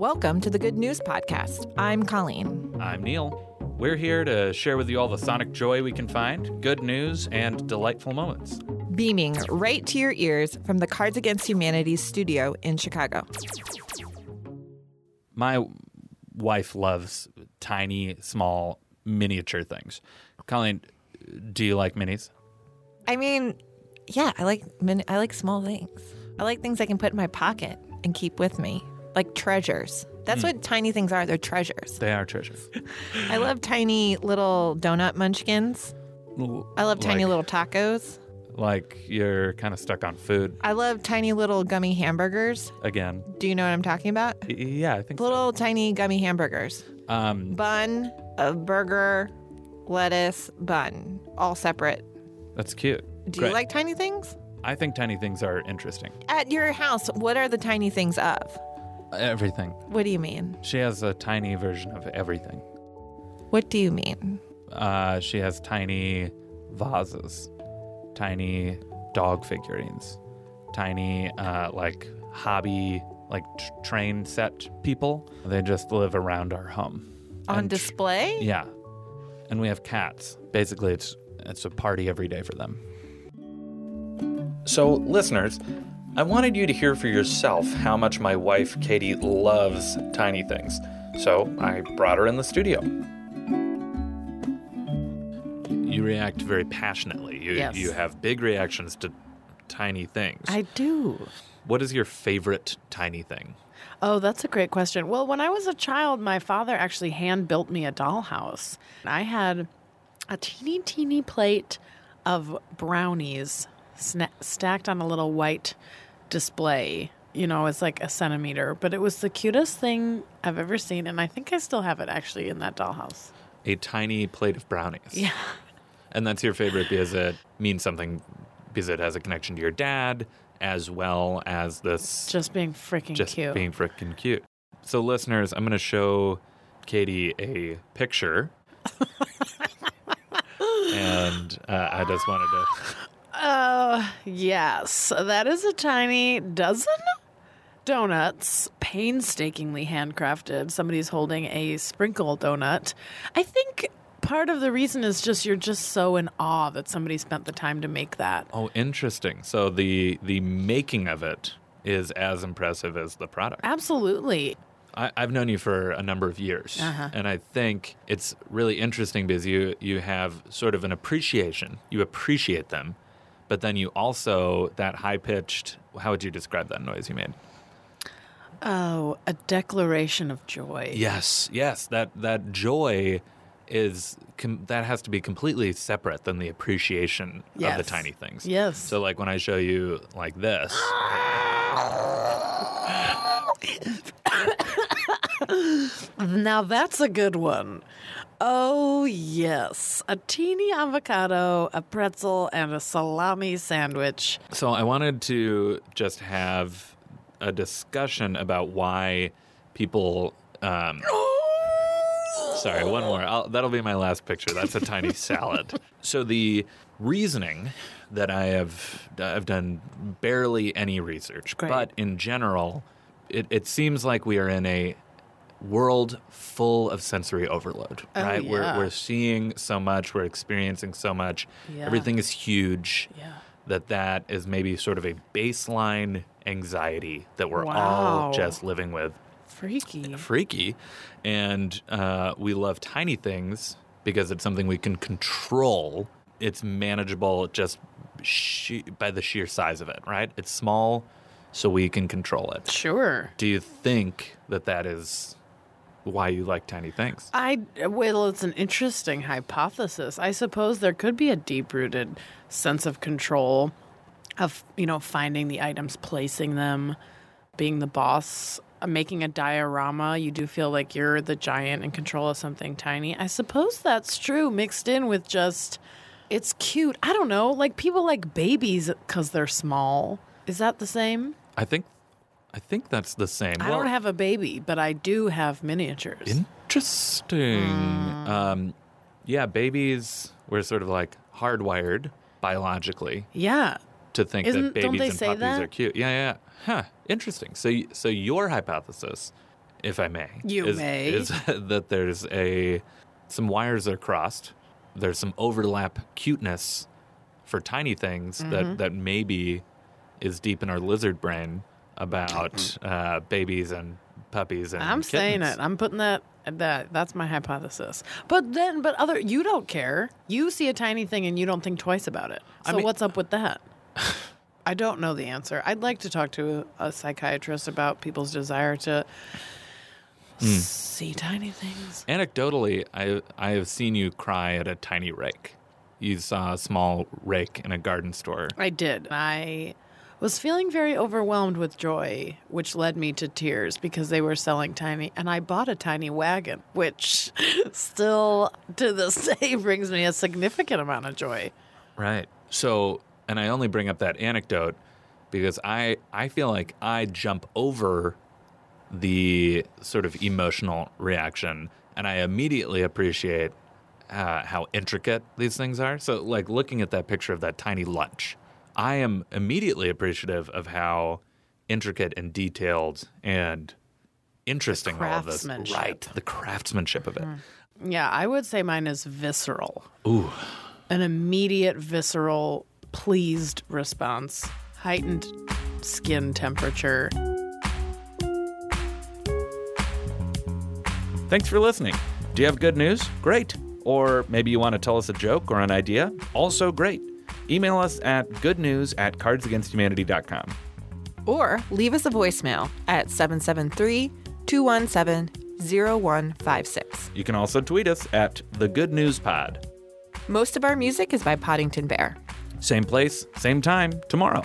Welcome to the Good News Podcast. I'm Colleen. I'm Neil. We're here to share with you all the sonic joy we can find, good news, and delightful moments. Beaming right to your ears from the Cards Against Humanity studio in Chicago. My wife loves tiny, small, miniature things. Colleen, do you like minis? I mean, yeah, I like min- I like small things. I like things I can put in my pocket and keep with me, like treasures. That's what tiny things are. They're treasures. They are treasures. I love tiny little donut munchkins. I love tiny Like- little tacos. Like you're kind of stuck on food I love tiny little gummy hamburgers. again. Do you know what I'm talking about? Y- Yeah, I think so. Little tiny gummy hamburgers. Um, Bun, a burger, lettuce, bun, all separate. that's cute. Do Great. you like tiny things? I think tiny things are interesting. At your house, what are the tiny things of? Everything. What do you mean? She has a tiny version of everything. What do you mean? Uh, she has tiny vases, tiny dog figurines, tiny uh, like hobby like tr- train set people. They just live around our home. On And tr- display? yeah, and we have cats. Basically, it's it's a party every day for them. So, listeners, I wanted you to hear for yourself how much my wife Katie loves tiny things. So I brought her in the studio. You react very passionately. You Yes. you have big reactions to tiny things. I do. what is your favorite tiny thing? Oh, that's a great question. Well, when I was a child, my father actually hand built me a dollhouse. I had a teeny, teeny plate of brownies sna- stacked on a little white display. You know, it's like a centimeter, but it was the cutest thing I've ever seen. And I think I still have it actually in that dollhouse. A tiny plate of brownies. Yeah. And that's your favorite because it means something because it has a connection to your dad as well as this Just being freaking just cute. being freaking cute. So, listeners, I'm going to show Katie a picture. and uh, I just wanted to. Uh, yes. That is a tiny dozen donuts, painstakingly handcrafted. Somebody's holding a sprinkle donut. I think part of the reason is just you're just so in awe that somebody spent the time to make that. Oh, interesting. So, the, the making of it is as impressive as the product. Absolutely. I, I've known you for a number of years, Uh-huh. and I think it's really interesting because you you have sort of an appreciation. You appreciate them, but then you also that high pitched. How would you describe that noise you made? Oh, a declaration of joy. Yes, yes. That that joy is com- that has to be completely separate than the appreciation of the tiny things. Yes. So like when I show you like this, Now that's a good one. Oh, yes. A teeny avocado, a pretzel, and a salami sandwich. So I wanted to just have a discussion about why people. Um, sorry, one more. I'll, that'll be my last picture. That's a tiny salad. So the reasoning that I have I've done barely any research, Great. but in general, it, it seems like we are in a world full of sensory overload. Oh, right? yeah. We're we're seeing so much. We're experiencing so much. Yeah. Everything is huge Yeah. that that is maybe sort of a baseline anxiety that we're Wow. all just living with Freaky. freaky and uh, we love tiny things because it's something we can control it's manageable just she- by the sheer size of it right it's small so we can control it Sure. do you think that that is why you like tiny things I well, it's an interesting hypothesis. I suppose there could be a deep-rooted sense of control of, you know, finding the items, placing them, being the boss, uh, making a diorama. You do feel like you're the giant in control of something tiny. I suppose that's true mixed in with just it's cute. I don't know, like people like babies cuz they're small. Is that the same? i think i think that's the same I Well- don't have a baby, but I do have miniatures. Interesting. Hmm. Um, yeah, babies we're sort of like hardwired biologically yeah. to think Isn't- that babies and puppies that? are cute. Yeah, yeah. Huh. Interesting. So, so your hypothesis if I may. You is, may. Is that there's a some wires that are crossed. There's some overlap cuteness for tiny things Mm-hmm. that that maybe is deep in our lizard brain about uh, babies and puppies and I'm saying it. I'm putting that that that's my hypothesis. But then but other you don't care. You see a tiny thing and you don't think twice about it. So mean- what's up with that? I don't know the answer. I'd like to talk to a, psychiatrist about people's desire to Hmm. see tiny things. Anecdotally, I I have seen you cry at a tiny rake. You saw a small rake in a garden store. I did. I was feeling very overwhelmed with joy, which led me to tears because they were selling tiny. And I bought a tiny wagon, which still to this day brings me a significant amount of joy. Right. So, and I only bring up that anecdote because I I feel like I jump over the sort of emotional reaction and I immediately appreciate uh, how intricate these things are. So, like looking at that picture of that tiny lunch, I am immediately appreciative of how intricate and detailed and interesting all of this. Right. The craftsmanship of it. Mm-hmm. Yeah, I would say mine is visceral. Ooh. An immediate, visceral, pleased response, heightened skin temperature. Thanks for listening. Do you have good news? Great. Or maybe you want to tell us a joke or an idea? Also great. Email us at goodnews at cardsagainsthumanity.com. Or leave us a voicemail at 773 217 0156. You can also tweet us at the Good News Pod. Most of our music is by Poddington Bear. Same place, same time, tomorrow.